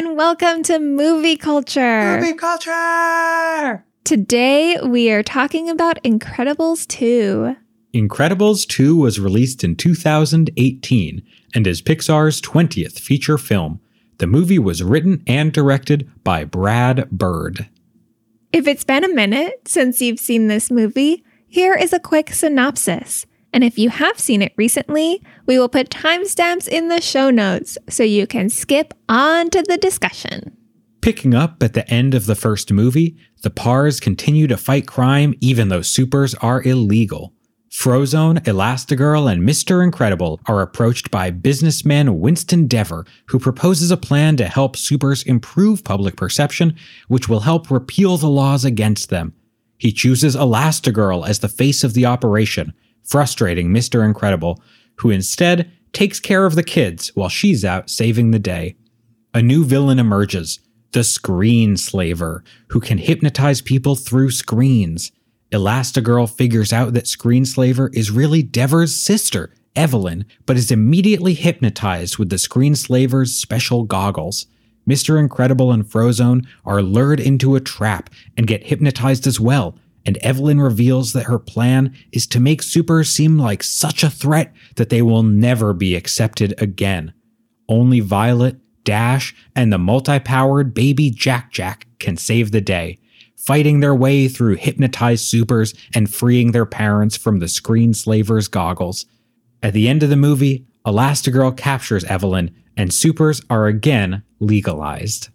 and welcome to Movie Culture. Movie culture. Today we are talking about Incredibles 2. Incredibles 2 was released in 2018 and is Pixar's 20th feature film. The movie was written and directed by Brad Bird. If it's been a minute since you've seen this movie, here is a quick synopsis. And if you have seen it recently, we will put timestamps in the show notes so you can skip on to the discussion. Picking up at the end of the first movie, the Parrs continue to fight crime even though supers are illegal. Frozone, Elastigirl, and Mr. Incredible are approached by businessman Winston Deavor, who proposes a plan to help supers improve public perception, which will help repeal the laws against them. He chooses Elastigirl as the face of the operation, frustrating Mr. Incredible, who instead takes care of the kids while she's out saving the day. A new villain emerges, the Screen Slaver, who can hypnotize people through screens. Elastigirl figures out that Screenslaver is really Deavor's sister, Evelyn, but is immediately hypnotized with the Screenslaver's special goggles. Mr. Incredible and Frozone are lured into a trap and get hypnotized as well, and Evelyn reveals that her plan is to make supers seem like such a threat that they will never be accepted again. Only Violet, Dash, and the multi powered baby Jack Jack can save the day fighting their way through hypnotized supers and freeing their parents from the screen slaver's goggles. At the end of the movie, Elastigirl captures Evelyn, and supers are again legalized.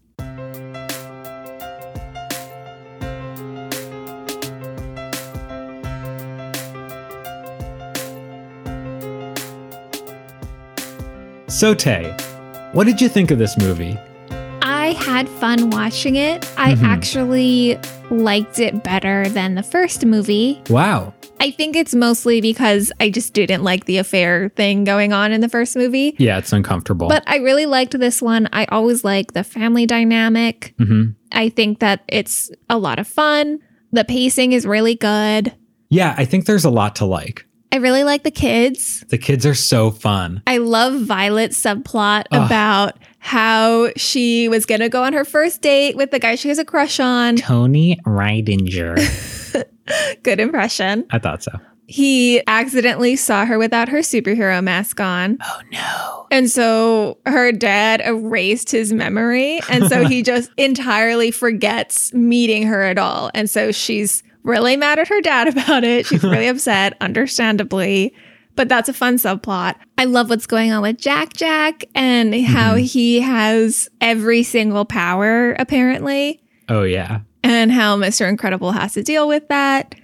So, Tay, what did you think of this movie? I had fun watching it. I Mhm. actually liked it better than the first movie. Wow. I think it's mostly because I just didn't like the affair thing going on in the first movie. Yeah, it's uncomfortable. But I really liked this one. I always like the family dynamic. hmm I think that it's a lot of fun. The pacing is really good. Yeah, I think there's a lot to like. I really like the kids. The kids are so fun. I love Violet's subplot Ugh. about how she was going to go on her first date with the guy she has a crush on. Tony Rydinger. Good impression. I thought so. He accidentally saw her without her superhero mask on. Oh no. And so her dad erased his memory. And so he just entirely forgets meeting her at all. And so she's really mad at her dad about it. She's really upset, understandably. But that's a fun subplot. I love what's going on with Jack Jack and mhm. how he has every single power, apparently, Oh yeah. and how Mr. Incredible has to deal with that.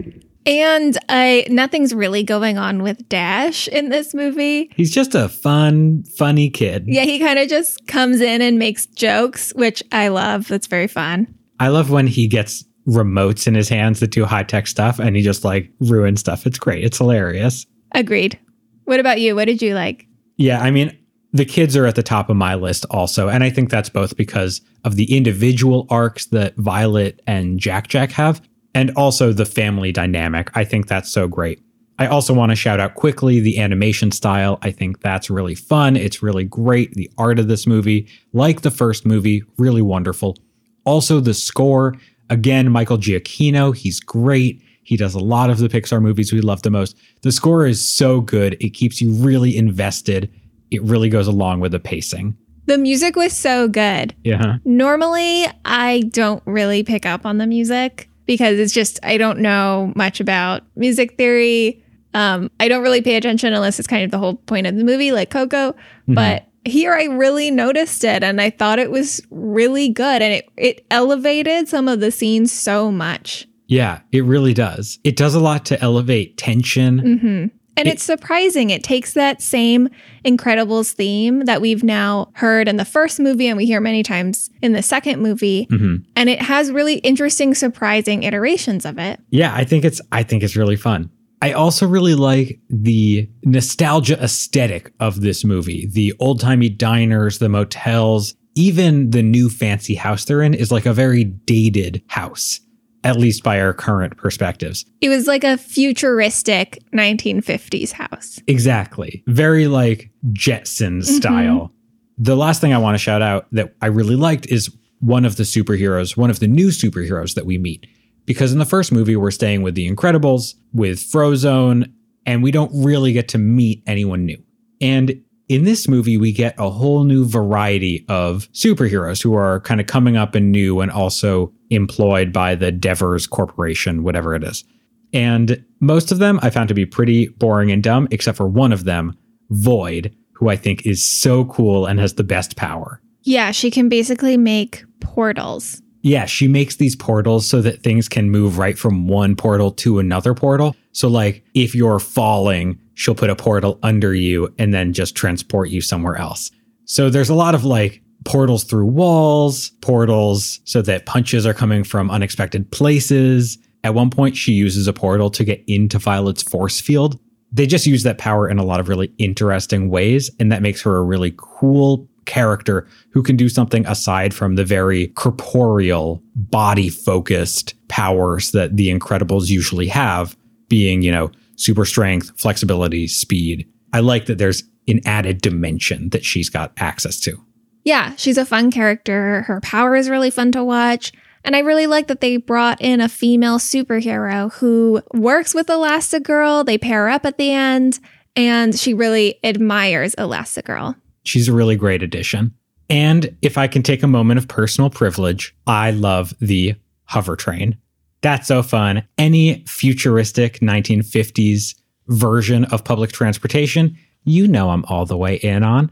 And I nothing's really going on with Dash in this movie. He's just a fun, funny kid. Yeah, he kind of just comes in and makes jokes, which I love. That's very fun. I love when he gets remotes in his hands that do high tech stuff and he just like ruins stuff. It's great. It's hilarious. Agreed. What about you? What did you like? Yeah, I mean, the kids are at the top of my list also. And I think that's both because of the individual arcs that Violet and Jack Jack have, and also the family dynamic. I think that's so great. I also want to shout out quickly the animation style. I think that's really fun. It's really great. The art of this movie, like the first movie, really wonderful. Also, the score. Again, Michael Giacchino, he's great. He does a lot of the Pixar movies we love the most. The score is so good. It keeps you really invested. It really goes along with the pacing. The music was so good. Yeah. Normally, I don't really pick up on the music because it's just, I don't know much about music theory. Um, I don't really pay attention unless it's kind of the whole point of the movie, like Coco. Mhm. But here I really noticed it and I thought it was really good and it, it elevated some of the scenes so much. Yeah, it really does. It does a lot to elevate tension. hmm And It- it's surprising. It takes that same Incredibles theme that we've now heard in the first movie and we hear many times in the second movie. hmm And it has really interesting, surprising iterations of it. Yeah, I think it's I think it's really fun. I also really like the nostalgia aesthetic of this movie. The old-timey diners, the motels, even the new fancy house they're in is like a very dated house, at least by our current perspectives. It was like a futuristic 1950s house. Exactly. Very like Jetson mm-hmm. style. The last thing I want to shout out that I really liked is one of the superheroes, one of the new superheroes that we meet. Because in the first movie, we're staying with the Incredibles, with Frozone, and we don't really get to meet anyone new. And in this movie, we get a whole new variety of superheroes who are kind of coming up and new and also employed by the Deavors Corporation, whatever it is. And most of them I found to be pretty boring and dumb, except for one of them, Void, who I think is so cool and has the best power. Yeah, she can basically make portals. Yeah, she makes these portals so that things can move right from one portal to another portal. So, like, if you're falling, she'll put a portal under you and then just transport you somewhere else. So, there's a lot of like portals through walls, portals so that punches are coming from unexpected places. At one point, she uses a portal to get into Violet's force field. They just use that power in a lot of really interesting ways, and that makes her a really cool character who can do something aside from the very corporeal, body focused powers that the Incredibles usually have, being, you know, super strength, flexibility, speed. I like that there's an added dimension that she's got access to. Yeah, she's a fun character. Her power is really fun to watch. And I really like that they brought in a female superhero who works with Elastigirl. They pair up at the end, and she really admires Elastigirl. She's a really great addition. And if I can take a moment of personal privilege, I love the hover train. That's so fun. Any futuristic 1950s version of public transportation, you know I'm all the way in on.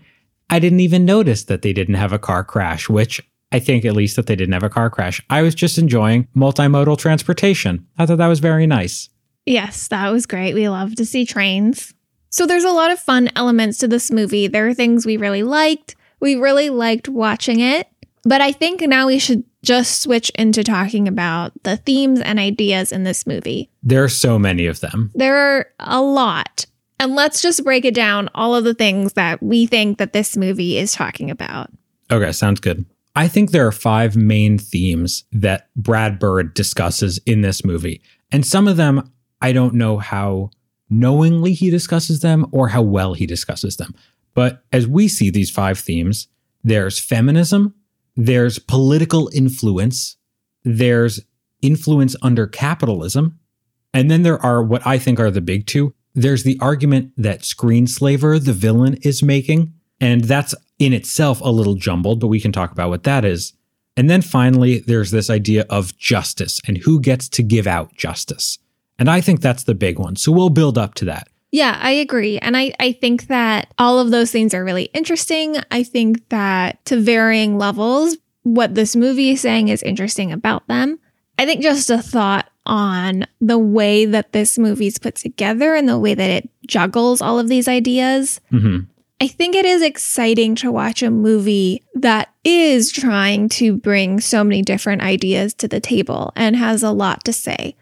I didn't even notice that they didn't have a car crash, which I think at least that they didn't have a car crash. I was just enjoying multimodal transportation. I thought that was very nice. Yes, that was great. We love to see trains. So there's a lot of fun elements to this movie. There are things we really liked. We really liked watching it. But I think now we should just switch into talking about the themes and ideas in this movie. There are so many of them. There are a lot. And let's just break it down all of the things that we think that this movie is talking about. Okay, sounds good. I think there are five main themes that Brad Bird discusses in this movie. And some of them, I don't know how knowingly he discusses them or how well he discusses them. But as we see these five themes, there's feminism, there's political influence, there's influence under capitalism, and then there are what I think are the big two. There's the argument that Screenslaver, the villain, is making, and that's in itself a little jumbled, but we can talk about what that is. And then finally, there's this idea of justice and who gets to give out justice. And I think that's the big one. So we'll build up to that. Yeah, I agree. And I, I think that all of those things are really interesting. I think that to varying levels, what this movie is saying is interesting about them. I think just a thought on the way that this movie's put together and the way that it juggles all of these ideas. Mm-hmm. I think it is exciting to watch a movie that is trying to bring so many different ideas to the table and has a lot to say.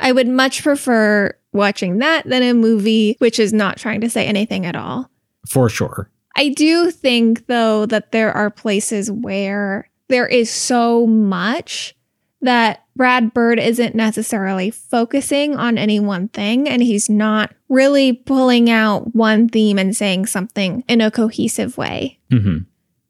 I would much prefer watching that than a movie which is not trying to say anything at all. For sure. I do think, though, that there are places where there is so much that Brad Bird isn't necessarily focusing on any one thing and he's not really pulling out one theme and saying something in a cohesive way. Mm-hmm.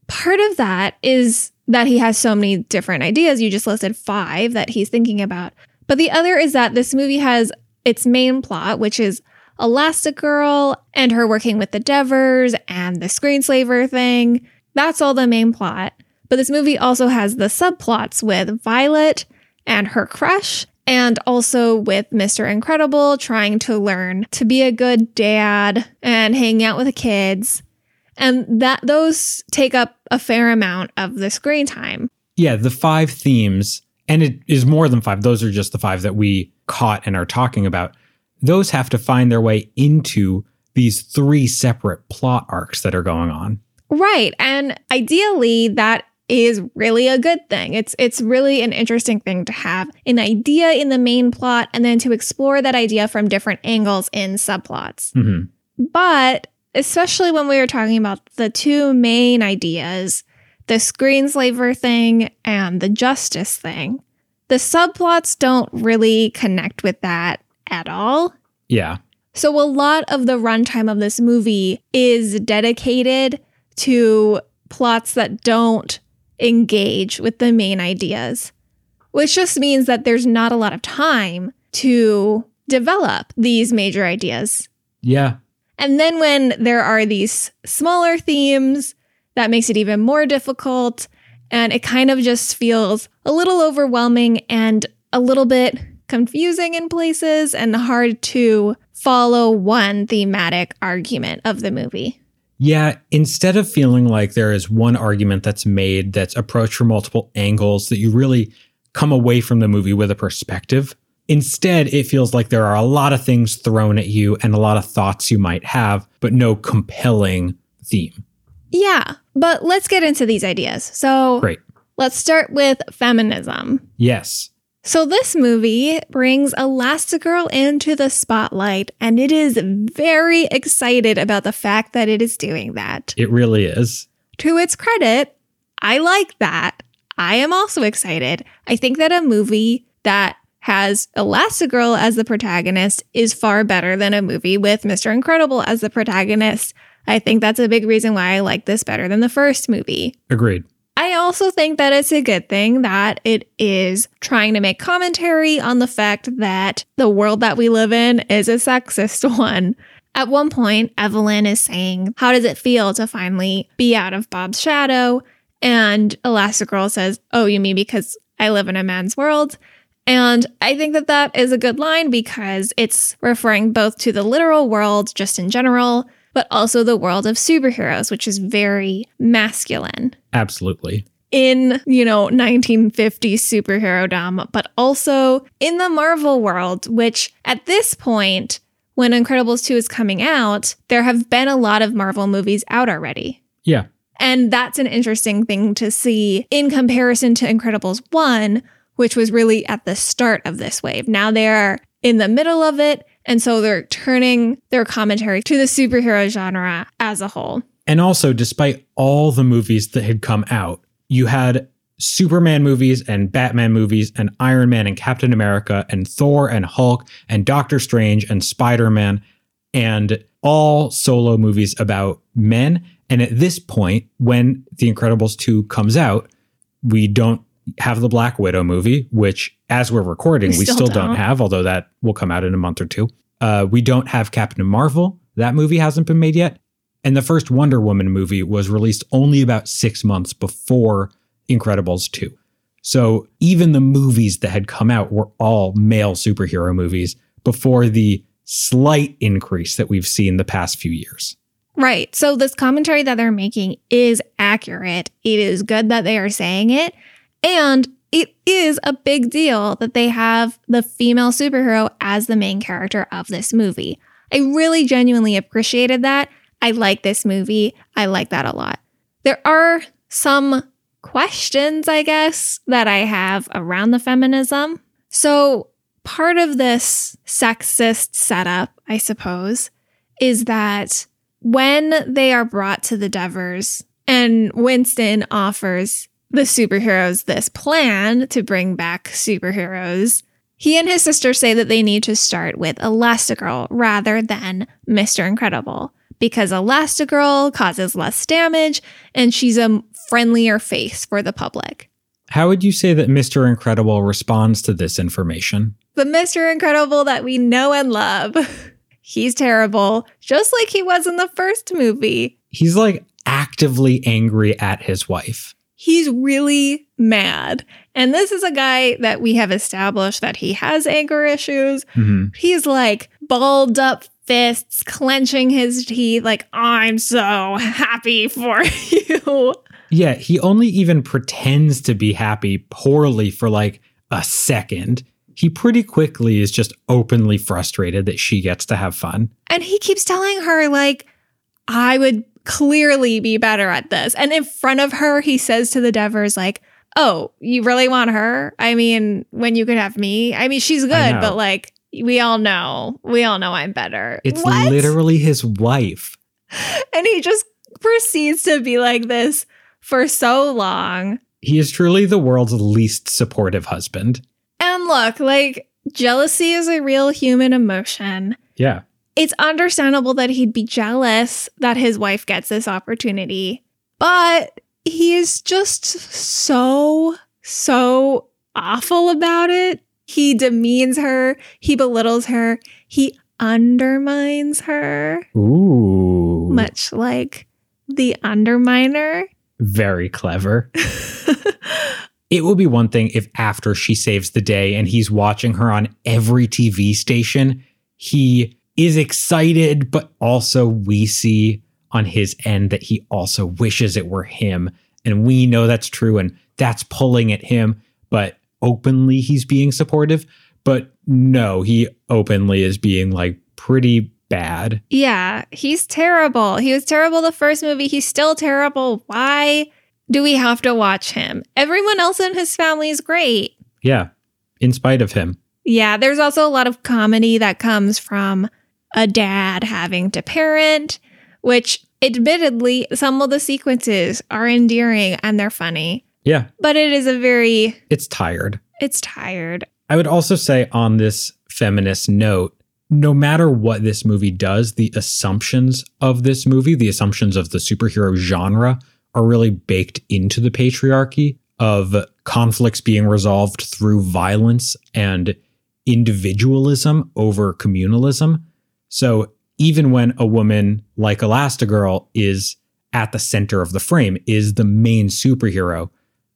Part of that is that he has so many different ideas. You just listed five that he's thinking about. But the other is that this movie has its main plot, which is Elastigirl and her working with the Deavors and the Screenslaver thing. That's all the main plot. But this movie also has the subplots with Violet and her crush, and also with Mr. Incredible trying to learn to be a good dad and hang out with the kids. And that those take up a fair amount of the screen time. Yeah, the five themes, and it is more than five, those are just the five that we caught and are talking about. Those have to find their way into these three separate plot arcs that are going on. Right. And ideally, that is really a good thing. It's it's really an interesting thing to have an idea in the main plot and then to explore that idea from different angles in subplots. Mm-hmm. But especially when we were talking about the two main ideas, the screenslaver thing and the justice thing, the subplots don't really connect with that at all. Yeah. So a lot of the runtime of this movie is dedicated to plots that don't engage with the main ideas, which just means that there's not a lot of time to develop these major ideas. Yeah. And then when there are these smaller themes, that makes it even more difficult. And it kind of just feels a little overwhelming and a little bit confusing in places and hard to follow one thematic argument of the movie. Yeah, instead of feeling like there is one argument that's made that's approached from multiple angles, that you really come away from the movie with a perspective, instead it feels like there are a lot of things thrown at you and a lot of thoughts you might have, but no compelling theme. Yeah, but let's get into these ideas. So, Great. let's start with feminism. Yes. So, this movie brings Elastigirl into the spotlight, and it is very excited about the fact that it is doing that. It really is. To its credit, I like that. I am also excited. I think that a movie that has Elastigirl as the protagonist is far better than a movie with Mr. Incredible as the protagonist. I think that's a big reason why I like this better than the first movie. Agreed. I also think that it's a good thing that it is trying to make commentary on the fact that the world that we live in is a sexist one. At one point, Evelyn is saying, How does it feel to finally be out of Bob's shadow? And Elastigirl says, Oh, you mean because I live in a man's world? And I think that that is a good line because it's referring both to the literal world, just in general, but also the world of superheroes, which is very masculine Absolutely. in, you know, 1950s superhero dom, but also in the Marvel world, which at this point, when Incredibles 2 is coming out, there have been a lot of Marvel movies out already. Yeah. And that's an interesting thing to see in comparison to Incredibles 1, which was really at the start of this wave. Now they're in the middle of it. And so they're turning their commentary to the superhero genre as a whole. And also, despite all the movies that had come out, you had Superman movies and Batman movies and Iron Man and Captain America and Thor and Hulk and Doctor Strange and Spider Man and all solo movies about men. And at this point, when The Incredibles 2 comes out, we don't have the Black Widow movie, which as we're recording, We we, still don't. don't. have, although that will come out in a month or two. Uh, we don't have Captain Marvel. That movie hasn't been made yet. And the first Wonder Woman movie was released only about six months before Incredibles 2. So even the movies that had come out were all male superhero movies before the slight increase that we've seen the past few years. Right. So this commentary that they're making is accurate. It is good that they are saying it. And it is a big deal that they have the female superhero as the main character of this movie. I really genuinely appreciated that. I like this movie. I like that a lot. There are some questions, I guess, that I have around the feminism. So, part of this sexist setup, I suppose, is that when they are brought to the Deavors and Winston offers the superheroes this plan to bring back superheroes, he and his sister say that they need to start with Elastigirl rather than Mr. Incredible because Elastigirl causes less damage and she's a friendlier face for the public. How would you say that Mr. Incredible responds to this information? The Mr. Incredible that we know and love. He's terrible, just like he was in the first movie. He's like actively angry at his wife. He's really mad. And this is a guy that we have established that he has anger issues. Mhm. He's like balled up fists, clenching his teeth, like, I'm so happy for you. Yeah, he only even pretends to be happy poorly for like a second. He pretty quickly is just openly frustrated that she gets to have fun. And he keeps telling her, like, I would clearly be better at this. And in front of her, he says to the Deavors, like, Oh, you really want her? I mean, when you could have me? I mean, she's good, but like, we all know, we all know I'm better. It's What? literally his wife. And he just proceeds to be like this for so long. He is truly the world's least supportive husband. And look, like, jealousy is a real human emotion. Yeah. It's understandable that he'd be jealous that his wife gets this opportunity. But he is just so, so awful about it. He demeans her, he belittles her, he undermines her, Ooh. much like the underminer. Very clever. It will be one thing if after she saves the day and he's watching her on every TV station, he is excited, but also we see on his end that he also wishes it were him. And we know that's true and that's pulling at him, but openly he's being supportive. But no, he openly is being like pretty bad. Yeah, he's terrible. He was terrible the first movie. He's still terrible. Why do we have to watch him? Everyone else in his family is great. Yeah, in spite of him. Yeah, there's also a lot of comedy that comes from a dad having to parent, which admittedly, some of the sequences are endearing and they're funny, Yeah, but it is a very, it's tired. it's tired. I would also say on this feminist note, no matter what this movie does, the assumptions of this movie, the assumptions of the superhero genre, are really baked into the patriarchy of conflicts being resolved through violence and individualism over communalism. So even when a woman like Elastigirl is at the center of the frame, is the main superhero,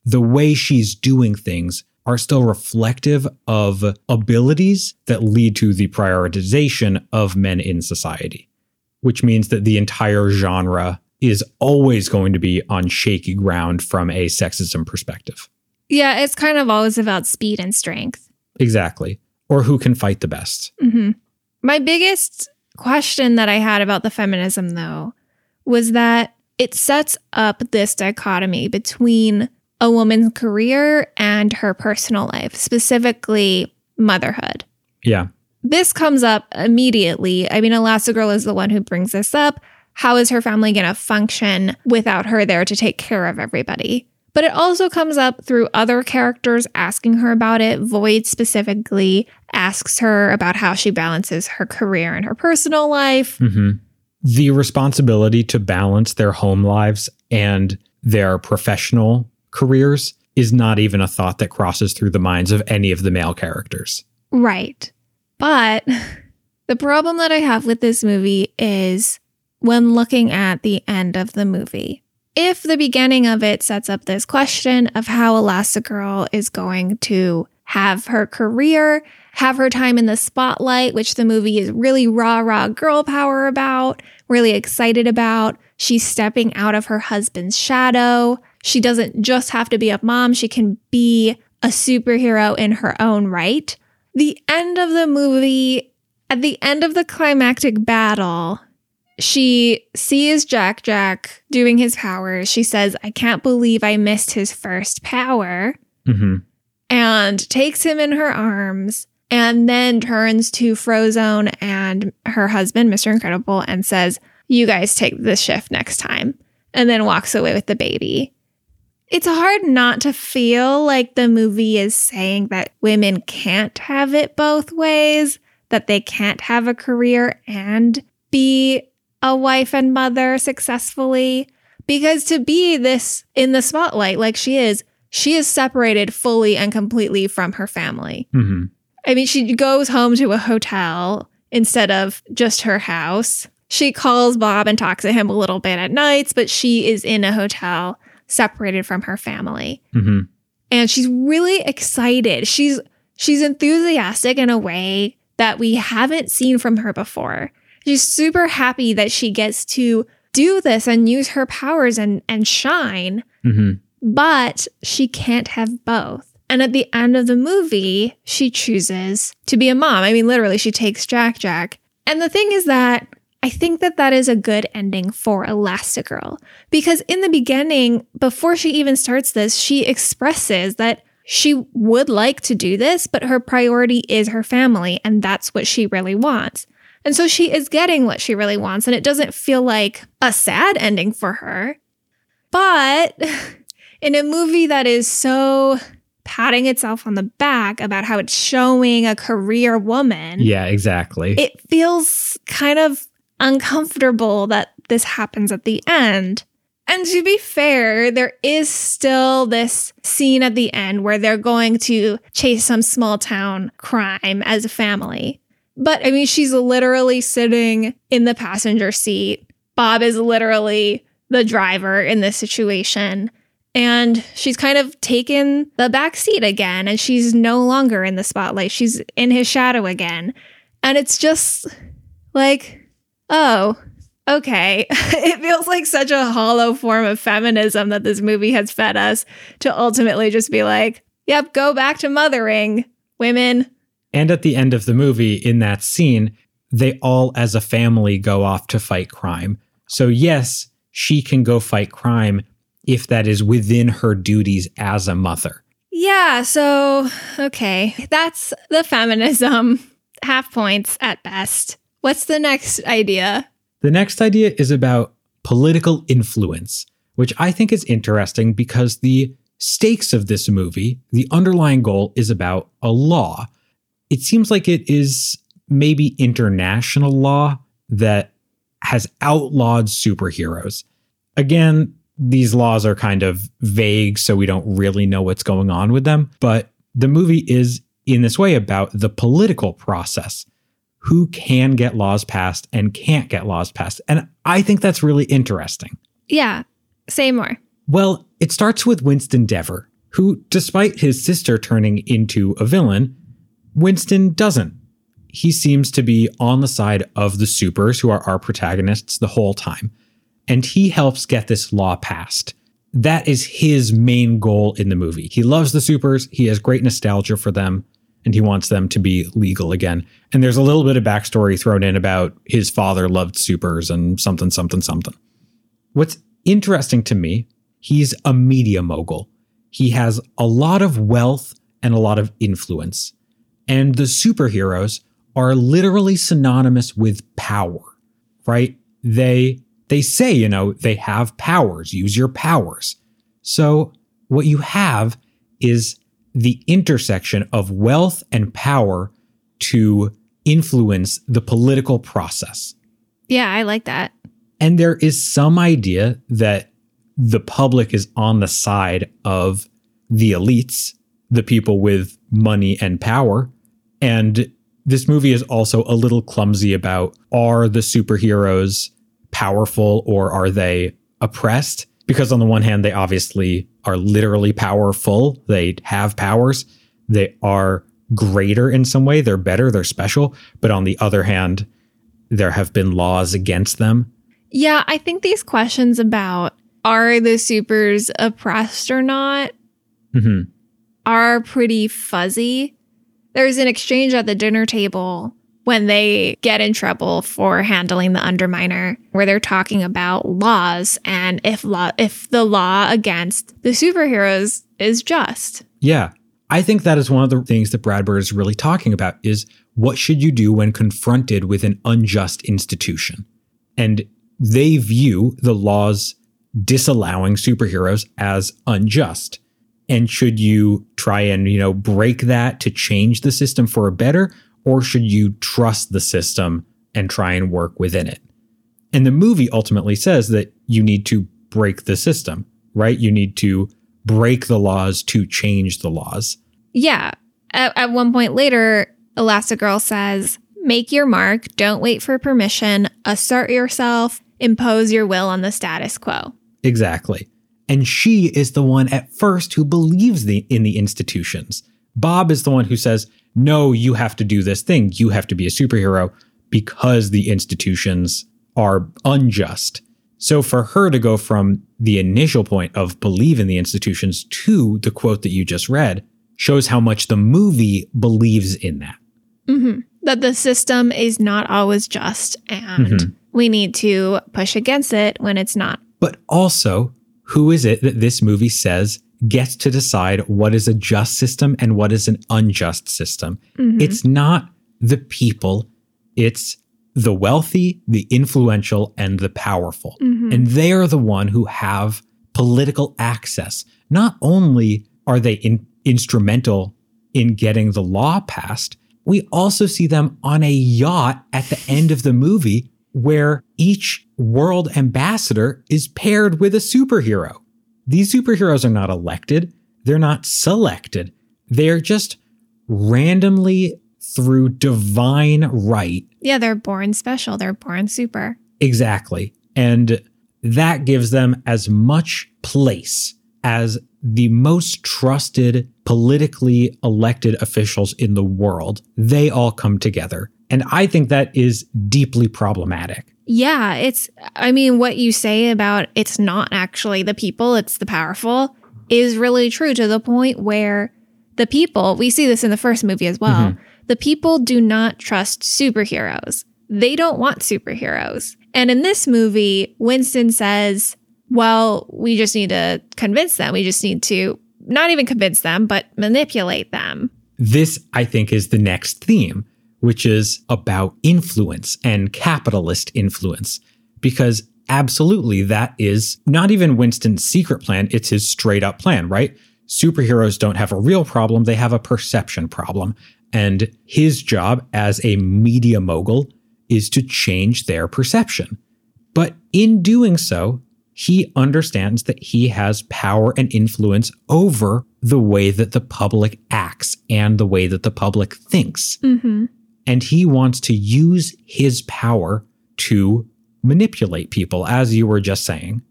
the way she's doing things are still reflective of abilities that lead to the prioritization of men in society, which means that the entire genre is always going to be on shaky ground from a sexism perspective. Yeah, it's kind of always about speed and strength. Exactly. Or who can fight the best. hmm My biggest question that I had about the feminism, though, was that it sets up this dichotomy between a woman's career and her personal life, specifically motherhood. Yeah. This comes up immediately. I mean, Elastigirl is the one who brings this up. How is her family going to function without her there to take care of everybody? But it also comes up through other characters asking her about it. Void specifically asks her about how she balances her career and her personal life. hmm The responsibility to balance their home lives and their professional careers is not even a thought that crosses through the minds of any of the male characters. Right. But the problem that I have with this movie is when looking at the end of the movie. If the beginning of it sets up this question of how Elastigirl is going to have her career, have her time in the spotlight, which the movie is really rah rah girl power about, really excited about. She's stepping out of her husband's shadow. She doesn't just have to be a mom, she can be a superhero in her own right. The end of the movie, at the end of the climactic battle, she sees Jack Jack doing his powers. She says, I can't believe I missed his first power, hmm and takes him in her arms and then turns to Frozone and her husband, Mr. Incredible, and says, You guys take the shift next time, and then walks away with the baby. It's hard not to feel like the movie is saying that women can't have it both ways, that they can't have a career and be a wife and mother successfully. Because to be this in the spotlight like she is, she is separated fully and completely from her family. hmm I mean, she goes home to a hotel instead of just her house. She calls Bob and talks to him a little bit at nights, but she is in a hotel separated from her family. hmm And she's really excited. She's she's enthusiastic in a way that we haven't seen from her before. She's super happy that she gets to do this and use her powers and and shine hmm but she can't have both. And at the end of the movie, she chooses to be a mom. I mean, literally, she takes Jack Jack. And the thing is that I think that that is a good ending for Elastigirl because in the beginning, before she even starts this, she expresses that she would like to do this, but her priority is her family, and that's what she really wants. And so she is getting what she really wants, and it doesn't feel like a sad ending for her. But in a movie that is so patting itself on the back about how it's showing a career woman, Yeah, exactly. it feels kind of uncomfortable that this happens at the end. And to be fair, there is still this scene at the end where they're going to chase some small town crime as a family. But I mean, she's literally sitting in the passenger seat. Bob is literally the driver in this situation. And she's kind of taken the back seat again, and she's no longer in the spotlight. She's in his shadow again. And it's just like, oh, okay. it feels like such a hollow form of feminism that this movie has fed us to ultimately just be like, yep, go back to mothering women. And at the end of the movie, in that scene, they all as a family go off to fight crime. So, yes, she can go fight crime if that is within her duties as a mother. Yeah, so, okay. That's the feminism. Half points at best. What's the next idea? The next idea is about political influence, which I think is interesting because the stakes of this movie, the underlying goal is about a law. It seems like it is maybe international law that has outlawed superheroes. Again, these laws are kind of vague, so we don't really know what's going on with them. But the movie is, in this way, about the political process who can get laws passed and can't get laws passed. And I think that's really interesting. Yeah. Say more. Well, it starts with Winston Deavor, who, despite his sister turning into a villain, Winston doesn't. He seems to be on the side of the supers, who are our protagonists, the whole time. And he helps get this law passed. That is his main goal in the movie. He loves the supers, he has great nostalgia for them and he wants them to be legal again. And there's a little bit of backstory thrown in about his father loved supers and something, something, something. What's interesting to me, he's a media mogul. He has a lot of wealth and a lot of influence. And the superheroes are literally synonymous with power, right? They they say, you know, they have powers, use your powers. So what you have is the intersection of wealth and power to influence the political process. Yeah, I like that. And there is some idea that the public is on the side of the elites, the people with money and power. And this movie is also a little clumsy about are the superheroes powerful or are they oppressed? Because on the one hand, they obviously are literally powerful. They have powers. They are greater in some way. They're better. They're special. But on the other hand, there have been laws against them. Yeah, I think these questions about are the supers oppressed or not mm-hmm. are pretty fuzzy. There's an exchange at the dinner table when they get in trouble for handling the underminer where they're talking about laws and if law if the law against the superheroes is just. Yeah. I think that is one of the things that Brad Bird is really talking about is what should you do when confronted with an unjust institution? And they view the laws disallowing superheroes as unjust. And should you try and, you know, break that to change the system for a better or should you trust the system and try and work within it? And the movie ultimately says that you need to break the system, right? You need to break the laws to change the laws. Yeah. At, at one point later, Elastigirl says, Make your mark, don't wait for permission, assert yourself, impose your will on the status quo. Exactly. And she is the one at first who believes the, in the institutions. Bob is the one who says, no, you have to do this thing. You have to be a superhero because the institutions are unjust. So for her to go from the initial point of believe in the institutions to the quote that you just read shows how much the movie believes in that. Mm-hmm. That the system is not always just and mm-hmm. we need to push against it when it's not. But also, who is it that this movie says gets to decide what is a just system and what is an unjust system. Mm-hmm. It's not the people, it's the wealthy, the influential, and the powerful. Mm-hmm. And they are the one who have political access. Not only are they in, instrumental in getting the law passed, we also see them on a yacht at the end of the movie where each world ambassador is paired with a superhero. These superheroes are not elected, they're not selected. They're just randomly through divine right. Yeah, they're born special. They're born super. Exactly. And that gives them as much place as the most trusted politically elected officials in the world. They all come together. And I think that is deeply problematic. Yeah, it's, I mean, what you say about it's not actually the people, it's the powerful is really true to the point where the people, we see this in the first movie as well, mm-hmm. the people do not trust superheroes. They don't want superheroes. And in this movie, Winston says, well, we just need to convince them. We just need to not even convince them, but manipulate them. This, I think, is the next theme, which is about influence and capitalist influence. Because absolutely, that is not even Winston's secret plan, it's his straight up plan, right? Superheroes don't have a real problem, they have a perception problem. And his job as a media mogul is to change their perception. But in doing so, he understands that he has power and influence over the way that the public acts and the way that the public thinks. Mm-hmm. And he wants to use his power to manipulate people, as you were just saying.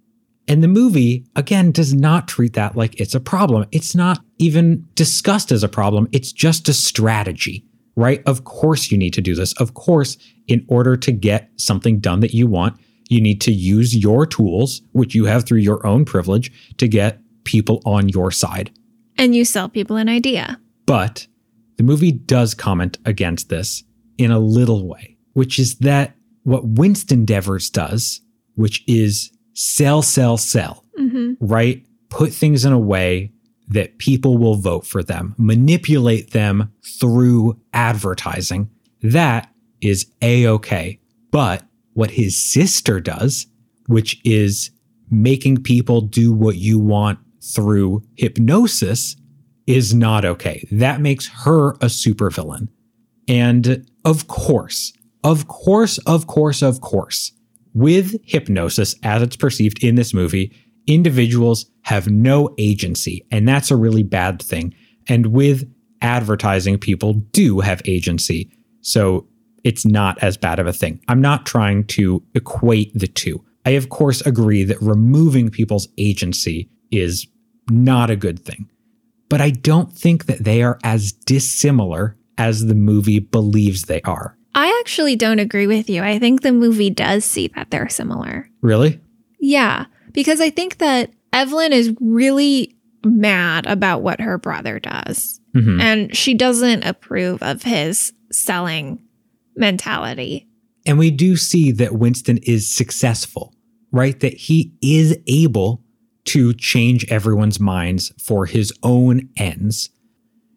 And the movie, again, does not treat that like it's a problem. It's not even discussed as a problem. It's just a strategy, right? Of course, you need to do this. Of course, in order to get something done that you want, you need to use your tools, which you have through your own privilege, to get people on your side. And you sell people an idea. But the movie does comment against this in a little way, which is that what Winston Deavors does, which is sell, sell, sell, mm-hmm. right? Put things in a way that people will vote for them, manipulate them through advertising. That is a okay. But what his sister does, which is making people do what you want through hypnosis, is not okay. That makes her a supervillain. And of course, of course, of course, of course, with hypnosis as it's perceived in this movie, individuals have no agency, and that's a really bad thing. And with advertising, people do have agency. So it's not as bad of a thing. I'm not trying to equate the two. I, of course, agree that removing people's agency is not a good thing. But I don't think that they are as dissimilar as the movie believes they are. I actually don't agree with you. I think the movie does see that they're similar. Really? Yeah, because I think that Evelyn is really mad about what her brother does. Mm-hmm. And she doesn't approve of his selling mentality. And we do see that Winston is successful, right? That he is able to change everyone's minds for his own ends.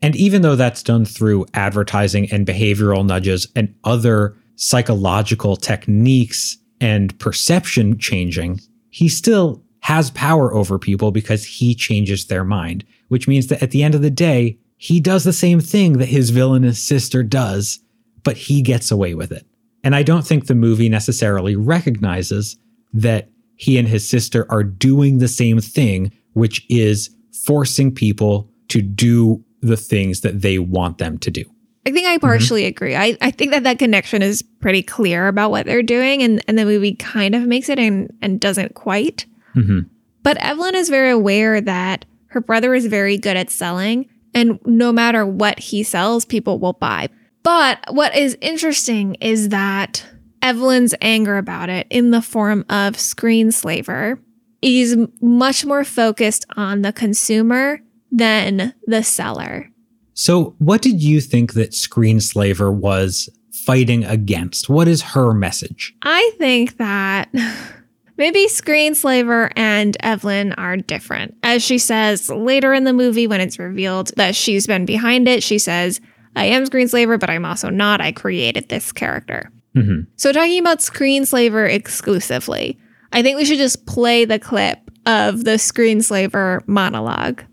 And even though that's done through advertising and behavioral nudges and other psychological techniques and perception changing, he still has power over people because he changes their mind, which means that at the end of the day, he does the same thing that his villainous sister does but he gets away with it. And I don't think the movie necessarily recognizes that he and his sister are doing the same thing, which is forcing people to do the things that they want them to do. I think I mm-hmm. partially mm-hmm. agree. I, I think that that connection is pretty clear about what they're doing, and, and the movie kind of makes it and, and doesn't quite. Mm-hmm. But Evelyn is very aware that her brother is very good at selling, and no matter what he sells, people will buy. But what is interesting is that Evelyn's anger about it in the form of screenslaver is much more focused on the consumer than the seller. So, what did you think that Screenslaver was fighting against? What is her message? I think that maybe Screenslaver and Evelyn are different. As she says later in the movie, when it's revealed that she's been behind it, she says, I am Screenslaver, but I'm also not. I created this character. Mm-hmm. So, talking about Screenslaver exclusively, I think we should just play the clip of the Screenslaver monologue.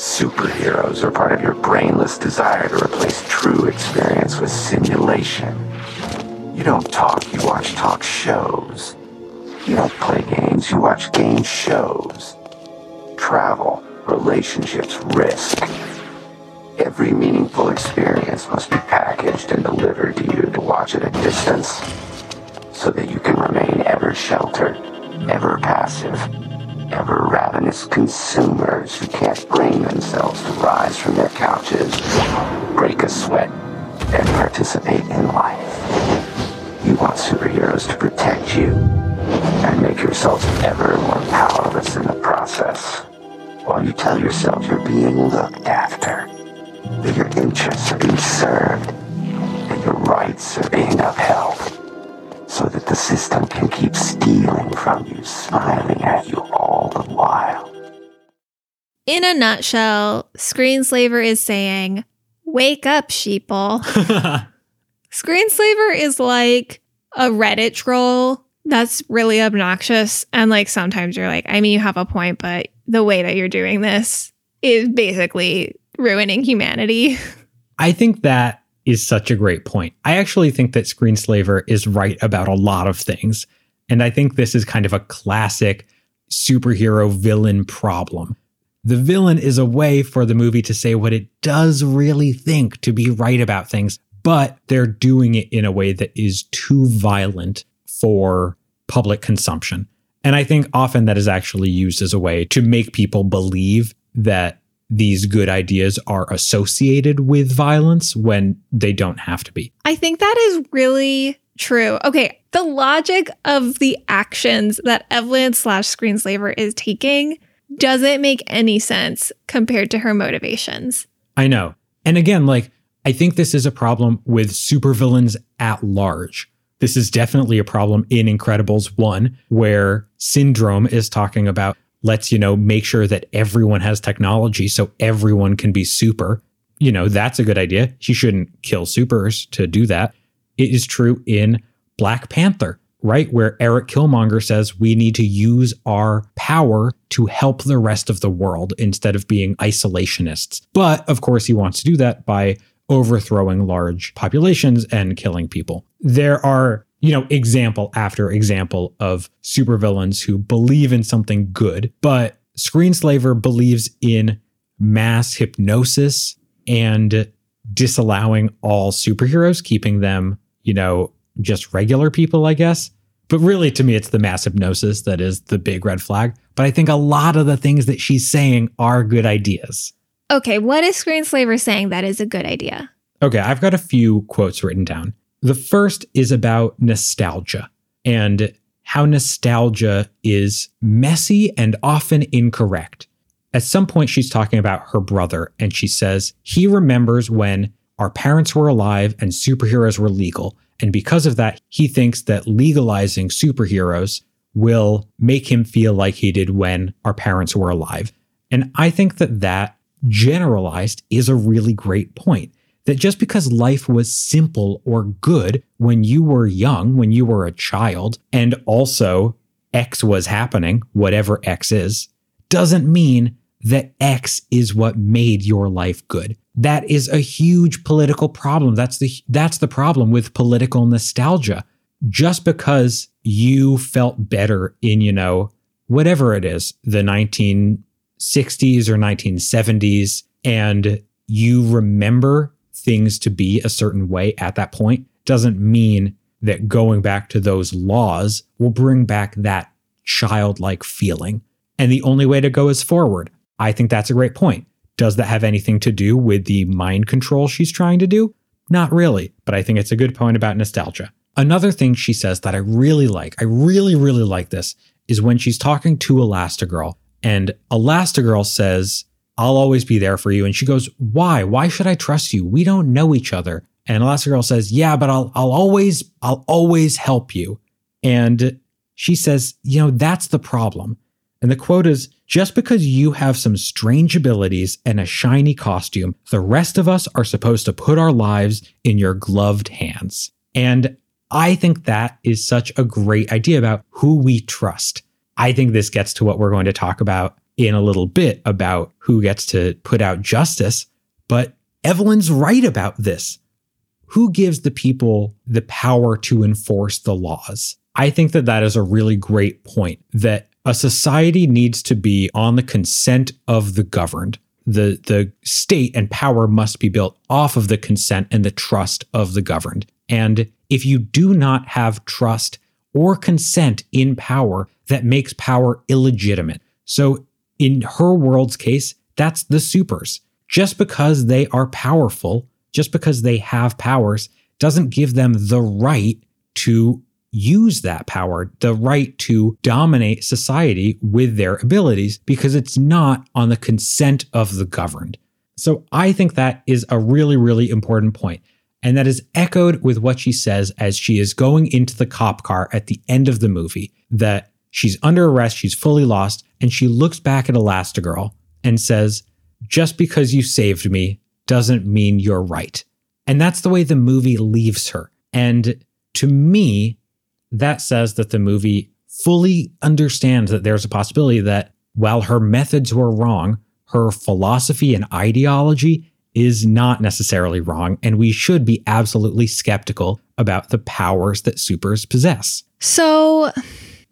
Superheroes are part of your brainless desire to replace true experience with simulation. You don't talk, you watch talk shows. You don't play games, you watch game shows. Travel, relationships, risk. Every meaningful experience must be packaged and delivered to you to watch at a distance so that you can remain ever sheltered, ever passive, ever ravenous consumers who can't bring themselves to rise from their couches, break a sweat, and participate in life. You want superheroes to protect you and make yourself ever more powerless in the process, while you tell yourself you're being looked after, that your interests are being served, that your rights are being upheld so that the system can keep stealing from you, smiling at you all the while. In a nutshell, Screenslaver is saying, Wake up, sheeple. Screenslaver is like a Reddit troll that's really obnoxious. And like sometimes you're like, I mean, you have a point, but the way that you're doing this is basically ruining humanity. I think that is such a great point. I actually think that Screenslaver is right about a lot of things. And I think this is kind of a classic superhero villain problem. The villain is a way for the movie to say what it does really think to be right about things, but they're doing it in a way that is too violent for public consumption. And I think often that is actually used as a way to make people believe that these good ideas are associated with violence when they don't have to be. I think that is really true. Okay, the logic of the actions that Evelyn slash Screenslaver is taking doesn't make any sense compared to her motivations. I know. And again, like, I think this is a problem with supervillains at large. This is definitely a problem in Incredibles 1, where Syndrome is talking about let's, you know, make sure that everyone has technology so everyone can be super. You know, that's a good idea. She shouldn't kill supers to do that. It is true in Black Panther, right? Where Erik Killmonger says we need to use our power to help the rest of the world instead of being isolationists. But of course, he wants to do that by overthrowing large populations and killing people. There are, you know, example after example of supervillains who believe in something good, but Screenslaver believes in mass hypnosis and disallowing all superheroes, keeping them, you know, just regular people, I guess. But really, to me, it's the mass hypnosis that is the big red flag. But I think a lot of the things that she's saying are good ideas. Okay, what is Screenslaver saying that is a good idea? Okay, I've got a few quotes written down. The first is about nostalgia and how nostalgia is messy and often incorrect. At some point, she's talking about her brother, and she says, He remembers when our parents were alive and superheroes were legal. And because of that, he thinks that legalizing superheroes will make him feel like he did when our parents were alive. And I think that that generalized is a really great point. That just because life was simple or good when you were young, when you were a child, and also X was happening, whatever X is, doesn't mean that X is what made your life good. That is a huge political problem. That's the that's the problem with political nostalgia. Just because you felt better in, you know, whatever it is, the 1960s or 1970s and you remember things to be a certain way at that point doesn't mean that going back to those laws will bring back that childlike feeling. And the only way to go is forward. I think that's a great point. Does that have anything to do with the mind control she's trying to do? Not really, but I think it's a good point about nostalgia. Another thing she says that I really like, I really, really like this, is when she's talking to Elastigirl, and Elastigirl says, I'll always be there for you. And she goes, Why? Why should I trust you? We don't know each other. And Elastigirl says, Yeah, but I'll I'll always, I'll always help you. And she says, you know, that's the problem. And the quote is just because you have some strange abilities and a shiny costume, the rest of us are supposed to put our lives in your gloved hands. And I think that is such a great idea about who we trust. I think this gets to what we're going to talk about in a little bit about who gets to put out justice. But Evelyn's right about this. who gives the people the power to enforce the laws? I think that that is a really great point that a society needs to be on the consent of the governed. The, the state and power must be built off of the consent and the trust of the governed. And if you do not have trust or consent in power, that makes power illegitimate. So, in her world's case, that's the supers. Just because they are powerful, just because they have powers, doesn't give them the right to use that power, the right to dominate society with their abilities, because it's not on the consent of the governed. So I think that is a really, really important point. And that is echoed with what she says as she is going into the cop car at the end of the movie that she's under arrest, she's fully lost, and she looks back at Elastigirl and says, Just because you saved me doesn't mean you're right. And that's the way the movie leaves her. And to me, that says that the movie fully understands that there's a possibility that while her methods were wrong, her philosophy and ideology is not necessarily wrong, and we should be absolutely skeptical about the powers that supers possess. So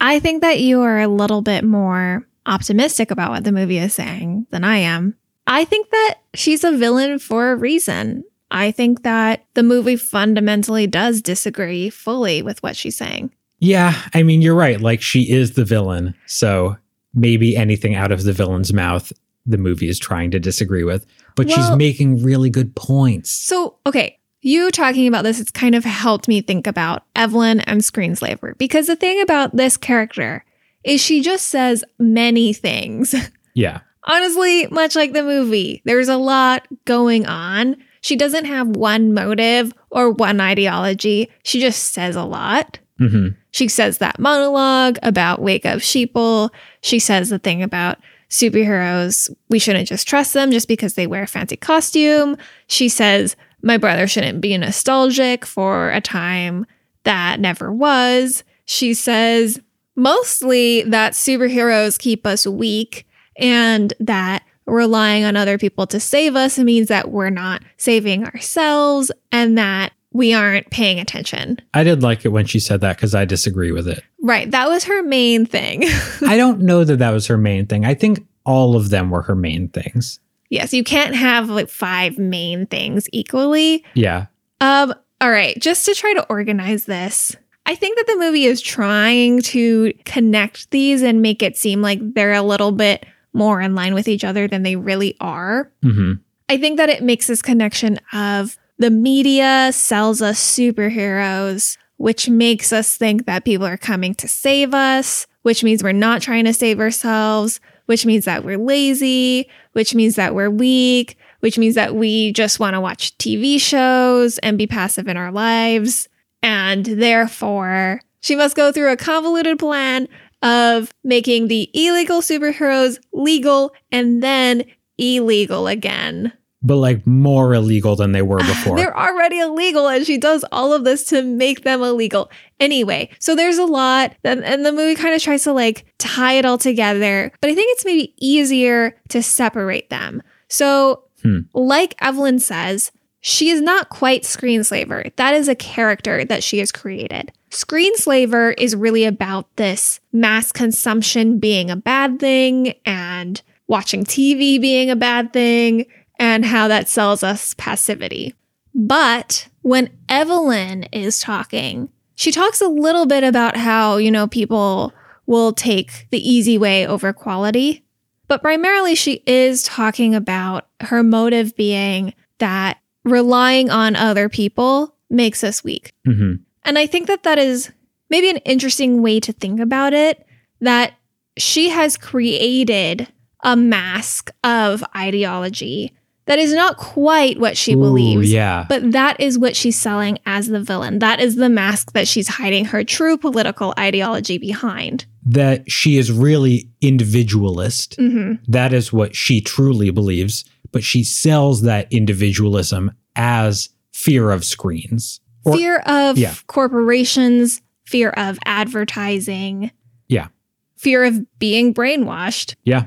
I think that you are a little bit more optimistic about what the movie is saying than I am. I think that she's a villain for a reason. I think that the movie fundamentally does disagree fully with what she's saying. Yeah, I mean, you're right. Like, she is the villain. So maybe anything out of the villain's mouth, the movie is trying to disagree with. But she's making really good points. So, okay, you talking about this, it's kind of helped me think about Evelyn and Screenslaver because the thing about this character is she just says many things. Yeah. Honestly, much like the movie, there's a lot going on. She doesn't have one motive or one ideology. She just says a lot. hmm She says that monologue about wake up sheeple. She says the thing about superheroes. We shouldn't just trust them just because they wear a fancy costume. She says my brother shouldn't be nostalgic for a time that never was. She says mostly that superheroes keep us weak and that relying on other people to save us means that we're not saving ourselves and that we aren't paying attention. I did like it when she said that because I disagree with it. Right. That was her main thing. I don't know that that was her main thing. I think all of them were her main things. Yes, you can't have like five main things equally. Yeah. Um, all right, just to try to organize this. I think that the movie is trying to connect these and make it seem like they're a little bit more in line with each other than they really are. hmm I think that it makes this connection of the media sells us superheroes, which makes us think that people are coming to save us, which means we're not trying to save ourselves, which means that we're lazy, which means that we're weak, which means that we just want to watch TV shows and be passive in our lives. And therefore, she must go through a convoluted plan of making the illegal superheroes legal and then illegal again. But like more illegal than they were before. They're already illegal, and she does all of this to make them illegal. Anyway, so there's a lot, and, and the movie kind of tries to like tie it all together, but I think it's maybe easier to separate them. So, Hmm. like Evelyn says, she is not quite Screenslaver. That is a character that she has created. Screenslaver is really about this mass consumption being a bad thing and watching TV being a bad thing and how that sells us passivity. But when Evelyn is talking, she talks a little bit about how, you know, people will take the easy way over quality. But primarily, she is talking about her motive being that relying on other people makes us weak. hmm And I think that that is maybe an interesting way to think about it that she has created a mask of ideology that is not quite what she Ooh, believes. yeah. But that is what she's selling as the villain. That is the mask that she's hiding her true political ideology behind. that she is really individualist. hmm That is what she truly believes, but she sells that individualism as fear of screens. Or- fear of yeah. corporations, fear of advertising, Yeah. fear of being brainwashed. Yeah.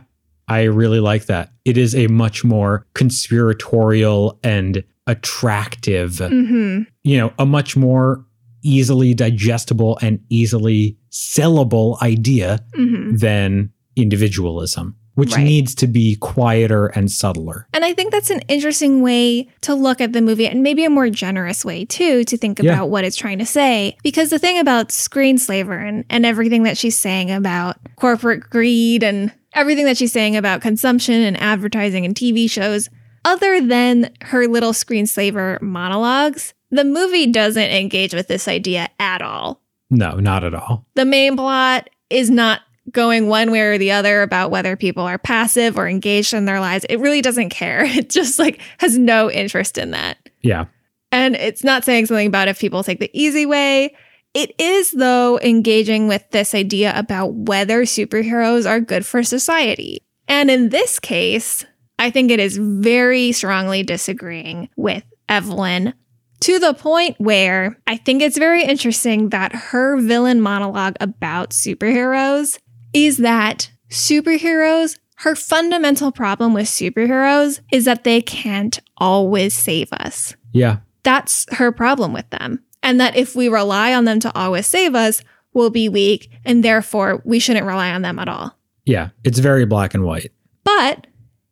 I really like that. It is a much more conspiratorial and attractive, hmm you know, a much more easily digestible and easily sellable idea hmm than individualism, which Right. needs to be quieter and subtler. And I think that's an interesting way to look at the movie and maybe a more generous way too to think Yeah. about what it's trying to say. Because the thing about Screenslaver and, and everything that she's saying about corporate greed and everything that she's saying about consumption and advertising and TV shows, other than her little Screenslaver monologues, the movie doesn't engage with this idea at all. No, not at all. The main plot is not going one way or the other about whether people are passive or engaged in their lives. It really doesn't care. It just like has no interest in that. Yeah. And it's not saying something about if people take the easy way. It is, though, engaging with this idea about whether superheroes are good for society. And in this case, I think it is very strongly disagreeing with Evelyn to the point where I think it's very interesting that her villain monologue about superheroes is that superheroes, her fundamental problem with superheroes is that they can't always save us Yeah. that's her problem with them. And that if we rely on them to always save us, we'll be weak, and therefore we shouldn't rely on them at all. Yeah. It's very black and white. But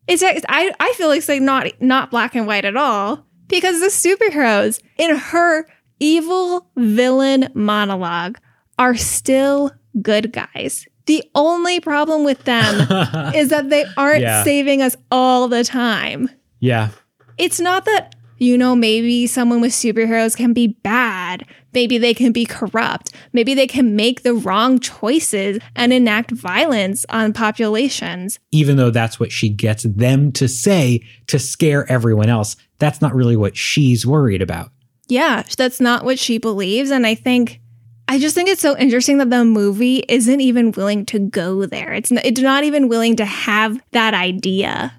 it's I, I feel like it's like not not black and white at all because the superheroes in her evil villain monologue are still good guys. The only problem with them is that they aren't Yeah. saving us all the time. yeah. it's not that you know maybe someone with superheroes can be bad. Maybe they can be corrupt. Maybe they can make the wrong choices and enact violence on populations. Even though that's what she gets them to say to scare everyone else, that's not really what she's worried about. yeah that's not what she believes. And i think i just think it's so interesting that the movie isn't even willing to go there. It's not, it's not even willing to have that idea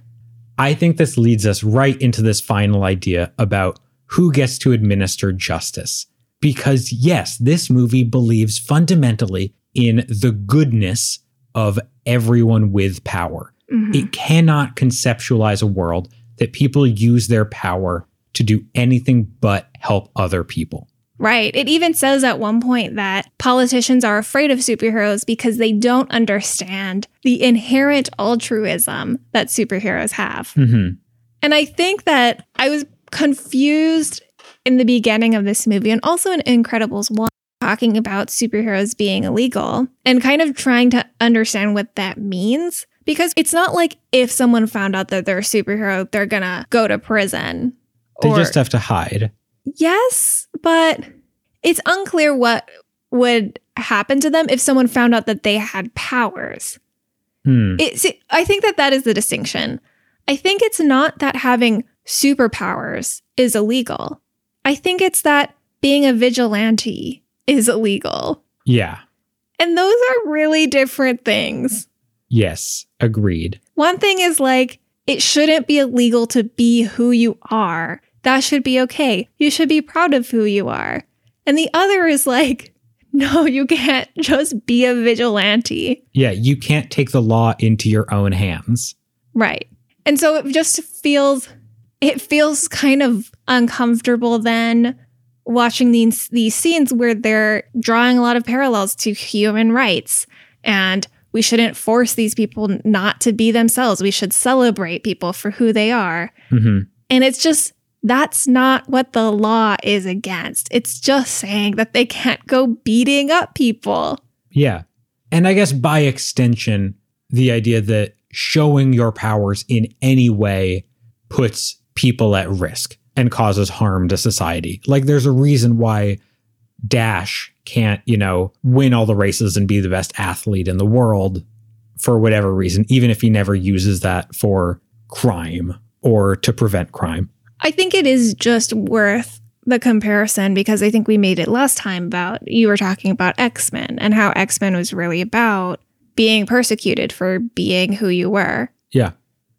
I think this leads us right into this final idea about who gets to administer justice. Because, yes, this movie believes fundamentally in the goodness of everyone with power. Mhm. It cannot conceptualize a world that people use their power to do anything but help other people. Right. It even says at one point that politicians are afraid of superheroes because they don't understand the inherent altruism that superheroes have. hmm And I think that I was confused in the beginning of this movie and also in Incredibles 1 talking about superheroes being illegal and kind of trying to understand what that means. Because it's not like if someone found out that they're a superhero, they're going to go to prison. They just have to hide. Yes, but it's unclear what would happen to them if someone found out that they had powers. Hmm. It, see, I think that that is the distinction. I think it's not that having superpowers is illegal. I think it's that being a vigilante is illegal. Yeah. And those are really different things. Yes. Agreed. One thing is like, it shouldn't be illegal to be who you are. That should be okay. You should be proud of who you are. And the other is like, no, you can't just be a vigilante. Yeah. You can't take the law into your own hands. Right. And so it just feels it feels kind of uncomfortable then watching these these scenes where they're drawing a lot of parallels to human rights and we shouldn't force these people not to be themselves. We should celebrate people for who they are. hmm And it's just that's not what the law is against. It's just saying that they can't go beating up people. Yeah. And I guess by extension, the idea that showing your powers in any way puts people at risk and causes harm to society. Like there's a reason why Dash can't, you know, win all the races and be the best athlete in the world for whatever reason, even if he never uses that for crime or to prevent crime. I think it is just worth the comparison because I think we made it last time about you were talking about X Men and how X Men was really about being persecuted for being who you were. Yeah.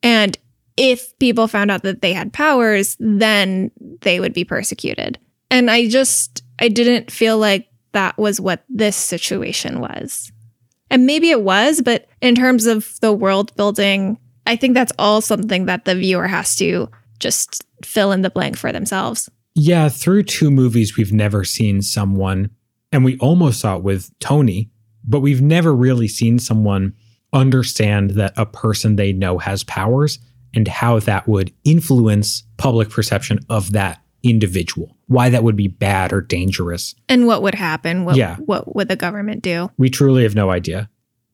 And if people found out that they had powers, then they would be persecuted. And I just, I didn't feel like that was what this situation was. And maybe it was, but in terms of the world building, I think that's all something that the viewer has to just fill in the blank for themselves. Yeah, through two movies, we've never seen someone, and we almost saw it with Tony, but we've never really seen someone understand that a person they know has powers and how that would influence public perception of that individual, why that would be bad or dangerous. And what would happen? What, Yeah. what would the government do? We truly have no idea.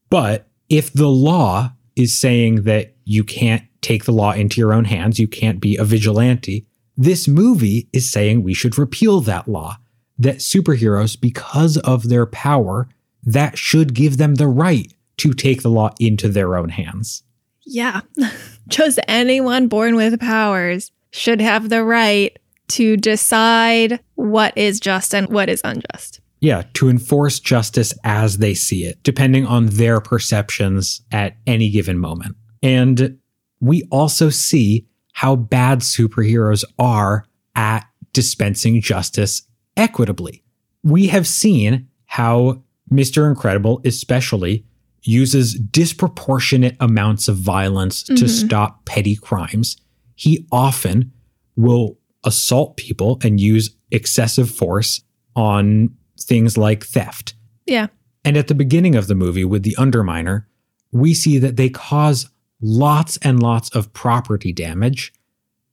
But if the law is saying that you can't take the law into your own hands, you can't be a vigilante, this movie is saying we should repeal that law. That superheroes, because of their power, that should give them the right to take the law into their own hands. Yeah. Just anyone born with powers should have the right to decide what is just and what is unjust. Yeah, to enforce justice as they see it, depending on their perceptions at any given moment. And we also see how bad superheroes are at dispensing justice equitably. We have seen how Mr. Incredible, especially, uses disproportionate amounts of violence to Mhm. stop petty crimes. He often will assault people and use excessive force on things like theft. Yeah. And at the beginning of the movie with the Underminer, we see that they cause lots and lots of property damage,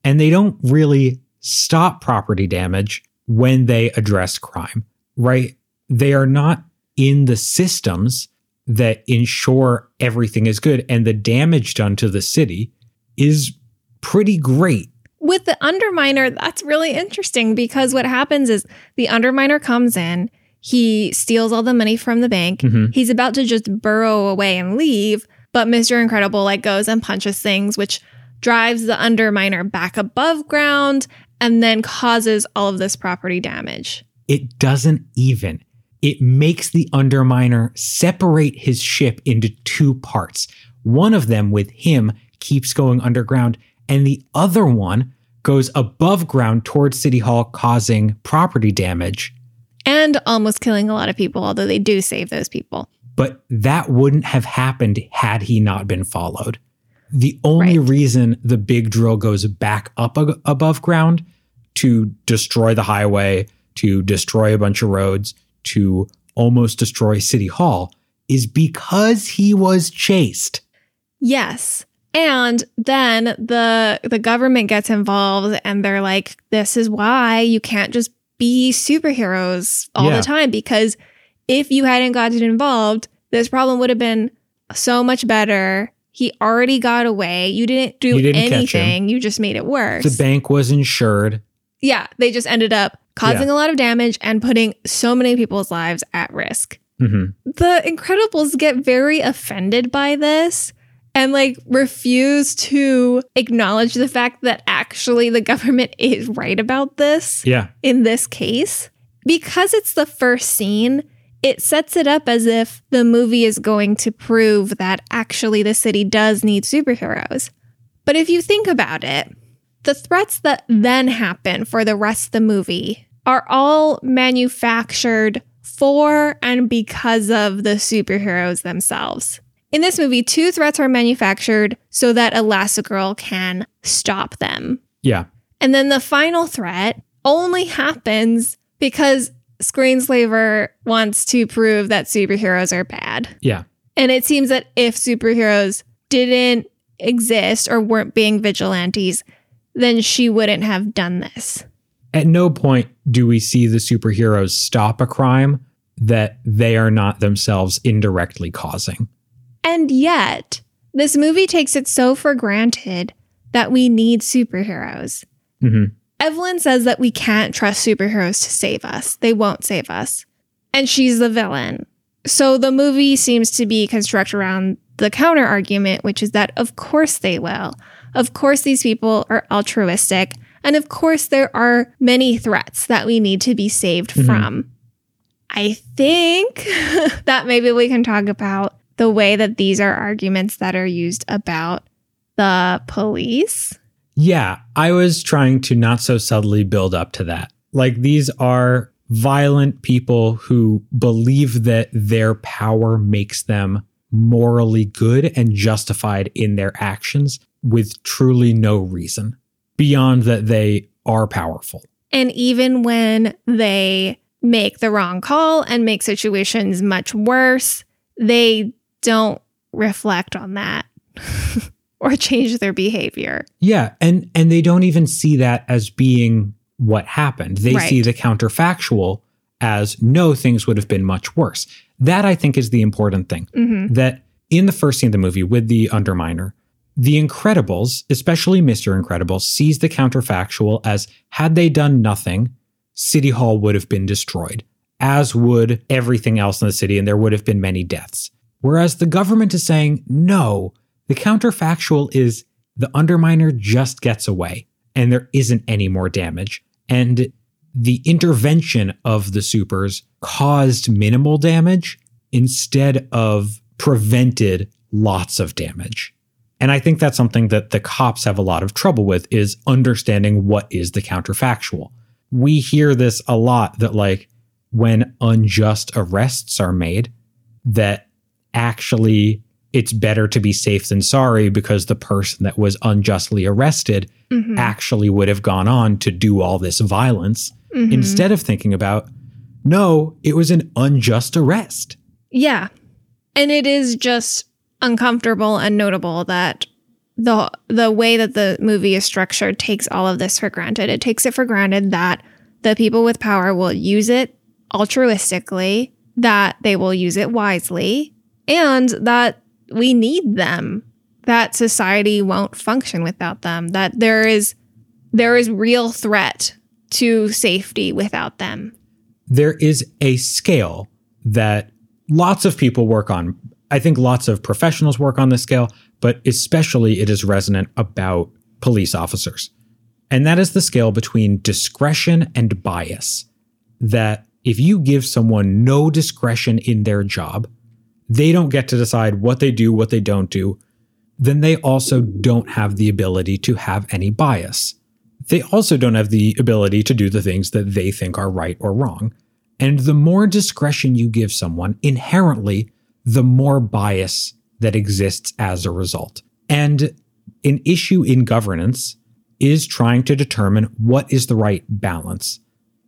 and they don't really stop property damage when they address crime, right? They are not in the systems that ensure everything is good, and the damage done to the city is pretty great. With the Underminer, that's really interesting because what happens is the Underminer comes in, he steals all the money from the bank. Mhm. He's about to just burrow away and leave, but Mr. Incredible like goes and punches things, which drives the Underminer back above ground and then causes all of this property damage. it doesn't even. It makes the Underminer separate his ship into two parts. One of them with him keeps going underground, and the other one goes above ground towards City Hall, causing property damage. And almost killing a lot of people, although they do save those people. But that wouldn't have happened had he not been followed. The only Right. reason the big drill goes back up a- above ground to destroy the highway, to destroy a bunch of roads, to almost destroy City Hall is because he was chased. Yes. And then the the government gets involved and they're like this is why you can't just be superheroes all Yeah. the time because if you hadn't gotten involved this problem would have been so much better. He already got away. You didn't do You didn't anything. You just made it worse. The bank was insured. yeah, they just ended up causing a lot of damage and putting so many people's lives at risk. hmm The Incredibles get very offended by this and like refuse to acknowledge the fact that actually the government is right about this Yeah. in this case. Because it's the first scene, it sets it up as if the movie is going to prove that actually the city does need superheroes. But if you think about it, the threats that then happen for the rest of the movie are all manufactured for and because of the superheroes themselves. In this movie, two threats are manufactured so that Elastigirl can stop them. Yeah. And then the final threat only happens because Screenslaver wants to prove that superheroes are bad. Yeah. And it seems that if superheroes didn't exist or weren't being vigilantes, then she wouldn't have done this. At no point do we see the superheroes stop a crime that they are not themselves indirectly causing. And yet, this movie takes it so for granted that we need superheroes. hmm Evelyn says that we can't trust superheroes to save us. They won't save us. And she's the villain. So the movie seems to be constructed around the counter argument, which is that of course they will. Of course these people are altruistic. And of course there are many threats that we need to be saved Mhm. from. I think that maybe we can talk about the way that these are arguments that are used about the police. Yeah, I was trying to not so subtly build up to that. Like these are violent people who believe that their power makes them morally good and justified in their actions with truly no reason. beyond that they are powerful. And even when they make the wrong call and make situations much worse, they don't reflect on that or change their behavior. Yeah, and and they don't even see that as being what happened. They Right. see the counterfactual as no things would have been much worse. That I think is the important thing. hmm That in the first scene of the movie with the underminer, the Incredibles, especially Mr. Incredible, sees the counterfactual as had they done nothing, City Hall would have been destroyed, as would everything else in the city, and there would have been many deaths. Whereas the government is saying, no, the counterfactual is the underminer just gets away and there isn't any more damage. And the intervention of the supers caused minimal damage instead of prevented lots of damage. And I think that's something that the cops have a lot of trouble with is understanding what is the counterfactual. We hear this a lot that like when unjust arrests are made that actually it's better to be safe than sorry because the person that was unjustly arrested hmm actually would have gone on to do all this violence Mhm. instead of thinking about no, it was an unjust arrest. Yeah. And it is just uncomfortable and notable that the the way that the movie is structured takes all of this for granted. It takes it for granted that the people with power will use it altruistically, that they will use it wisely, and that we need them. That society won't function without them. That there is there is real threat to safety without them. There is a scale that lots of people work on. I think lots of professionals work on this scale, but especially it is resonant about police officers. And that is the scale between discretion and bias. That if you give someone no discretion in their job, they don't get to decide what they do, what they don't do, then they also don't have the ability to have any bias. They also don't have the ability to do the things that they think are right or wrong. And the more discretion you give someone, inherently, the more bias that exists as a result. And an issue in governance is trying to determine what is the right balance.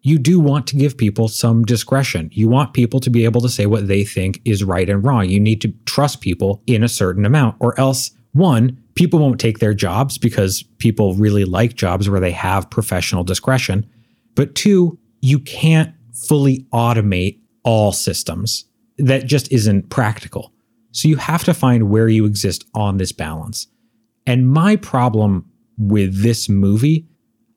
You do want to give people some discretion. You want people to be able to say what they think is right and wrong. You need to trust people in a certain amount, or else, one, people won't take their jobs because people really like jobs where they have professional discretion. But two, you can't fully automate all systems. That just isn't practical. So you have to find where you exist on this balance. And my problem with this movie,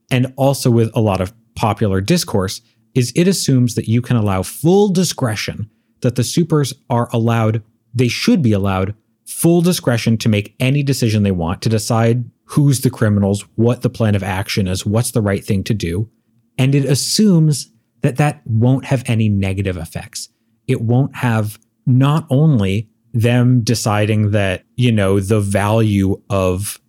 and also with a lot of popular discourse, is it assumes that you can allow full discretion, that the supers are allowed, they should be allowed full discretion to make any decision they want, to decide who's the criminals, what the plan of action is, what's the right thing to do. And it assumes that that won't have any negative effects. It won't have not only them deciding that, you know, the value of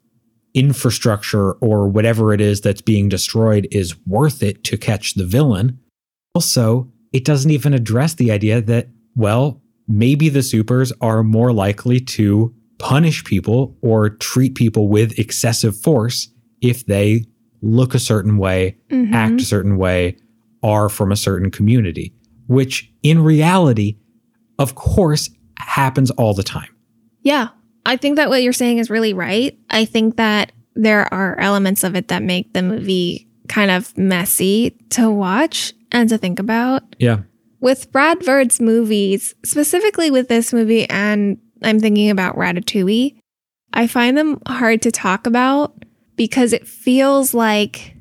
infrastructure or whatever it is that's being destroyed is worth it to catch the villain. Also, it doesn't even address the idea that, well, maybe the supers are more likely to punish people or treat people with excessive force if they look a certain way, Mhm. act a certain way, are from a certain community, which in reality, of course, happens all the time. Yeah. I think that what you're saying is really right. I think that there are elements of it that make the movie kind of messy to watch and to think about. Yeah. With Brad Bird's movies, specifically with this movie, and I'm thinking about Ratatouille, I find them hard to talk about because it feels like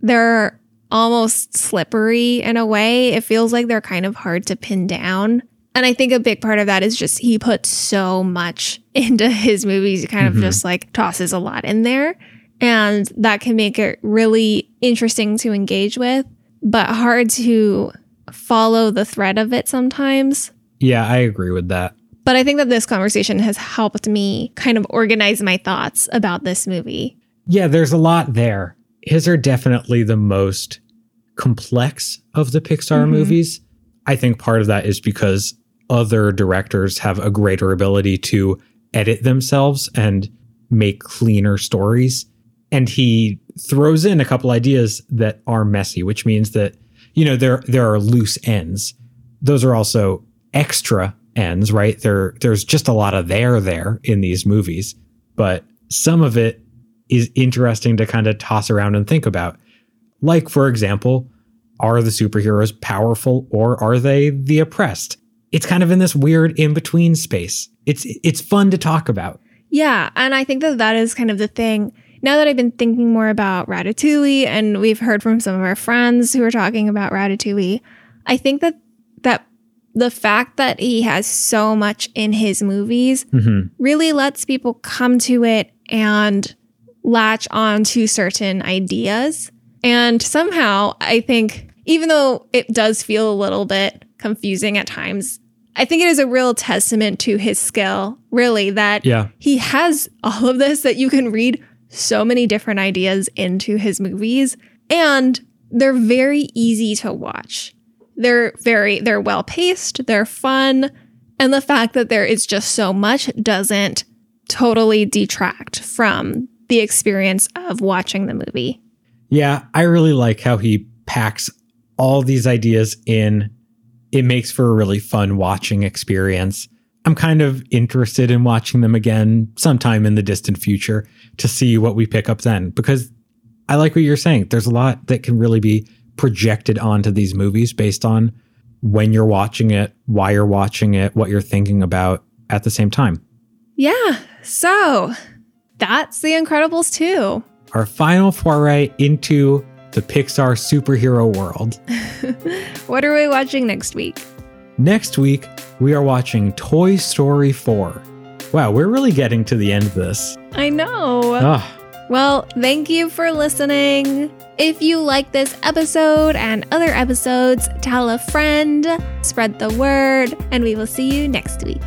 they're almost slippery in a way. It feels like they're kind of hard to pin down. And I think a big part of that is just he puts so much into his movies. He kind Mhm. of just like tosses a lot in there. And that can make it really interesting to engage with, but hard to follow the thread of it sometimes. Yeah, I agree with that. But I think that this conversation has helped me kind of organize my thoughts about this movie. Yeah, there's a lot there. His are definitely the most complex of the Pixar Mhm. movies. I think part of that is because other directors have a greater ability to edit themselves and make cleaner stories. And he throws in a couple ideas that are messy, which means that you know there there are loose ends. Those are also extra ends, right? There there's just a lot of there there in these movies, but some of it is interesting to kind of toss around and think about. Like for example, are the superheroes powerful or are they the oppressed? It's kind of in this weird in between space. It's it's fun to talk about. Yeah, and I think that that is kind of the thing. Now that I've been thinking more about Ratatouille and we've heard from some of our friends who are talking about Ratatouille, I think that that the fact that he has so much in his movies Mm-hmm. really lets people come to it and latch on to certain ideas. And somehow, I think, even though it does feel a little bit confusing at times, I think it is a real testament to his skill, really, that Yeah. he has all of this that you can read so many different ideas into his movies and they're very easy to watch. They're very they're well paced, they're fun, and the fact that there is just so much doesn't totally detract from the experience of watching the movie. Yeah, I really like how he packs all these ideas in. It makes for a really fun watching experience. I'm kind of interested in watching them again sometime in the distant future to see what we pick up then because I like what you're saying. There's a lot that can really be projected onto these movies based on when you're watching it, why you're watching it, what you're thinking about at the same time. Yeah. So, that's The Incredibles 2. Our final foray into the Pixar superhero world. What are we watching next week? Next week, we are watching Toy Story 4. Wow, we're really getting to the end of this. I know. Ah, Well, thank you for listening. If you like this episode and other episodes, tell a friend, spread the word, and we will see you next week.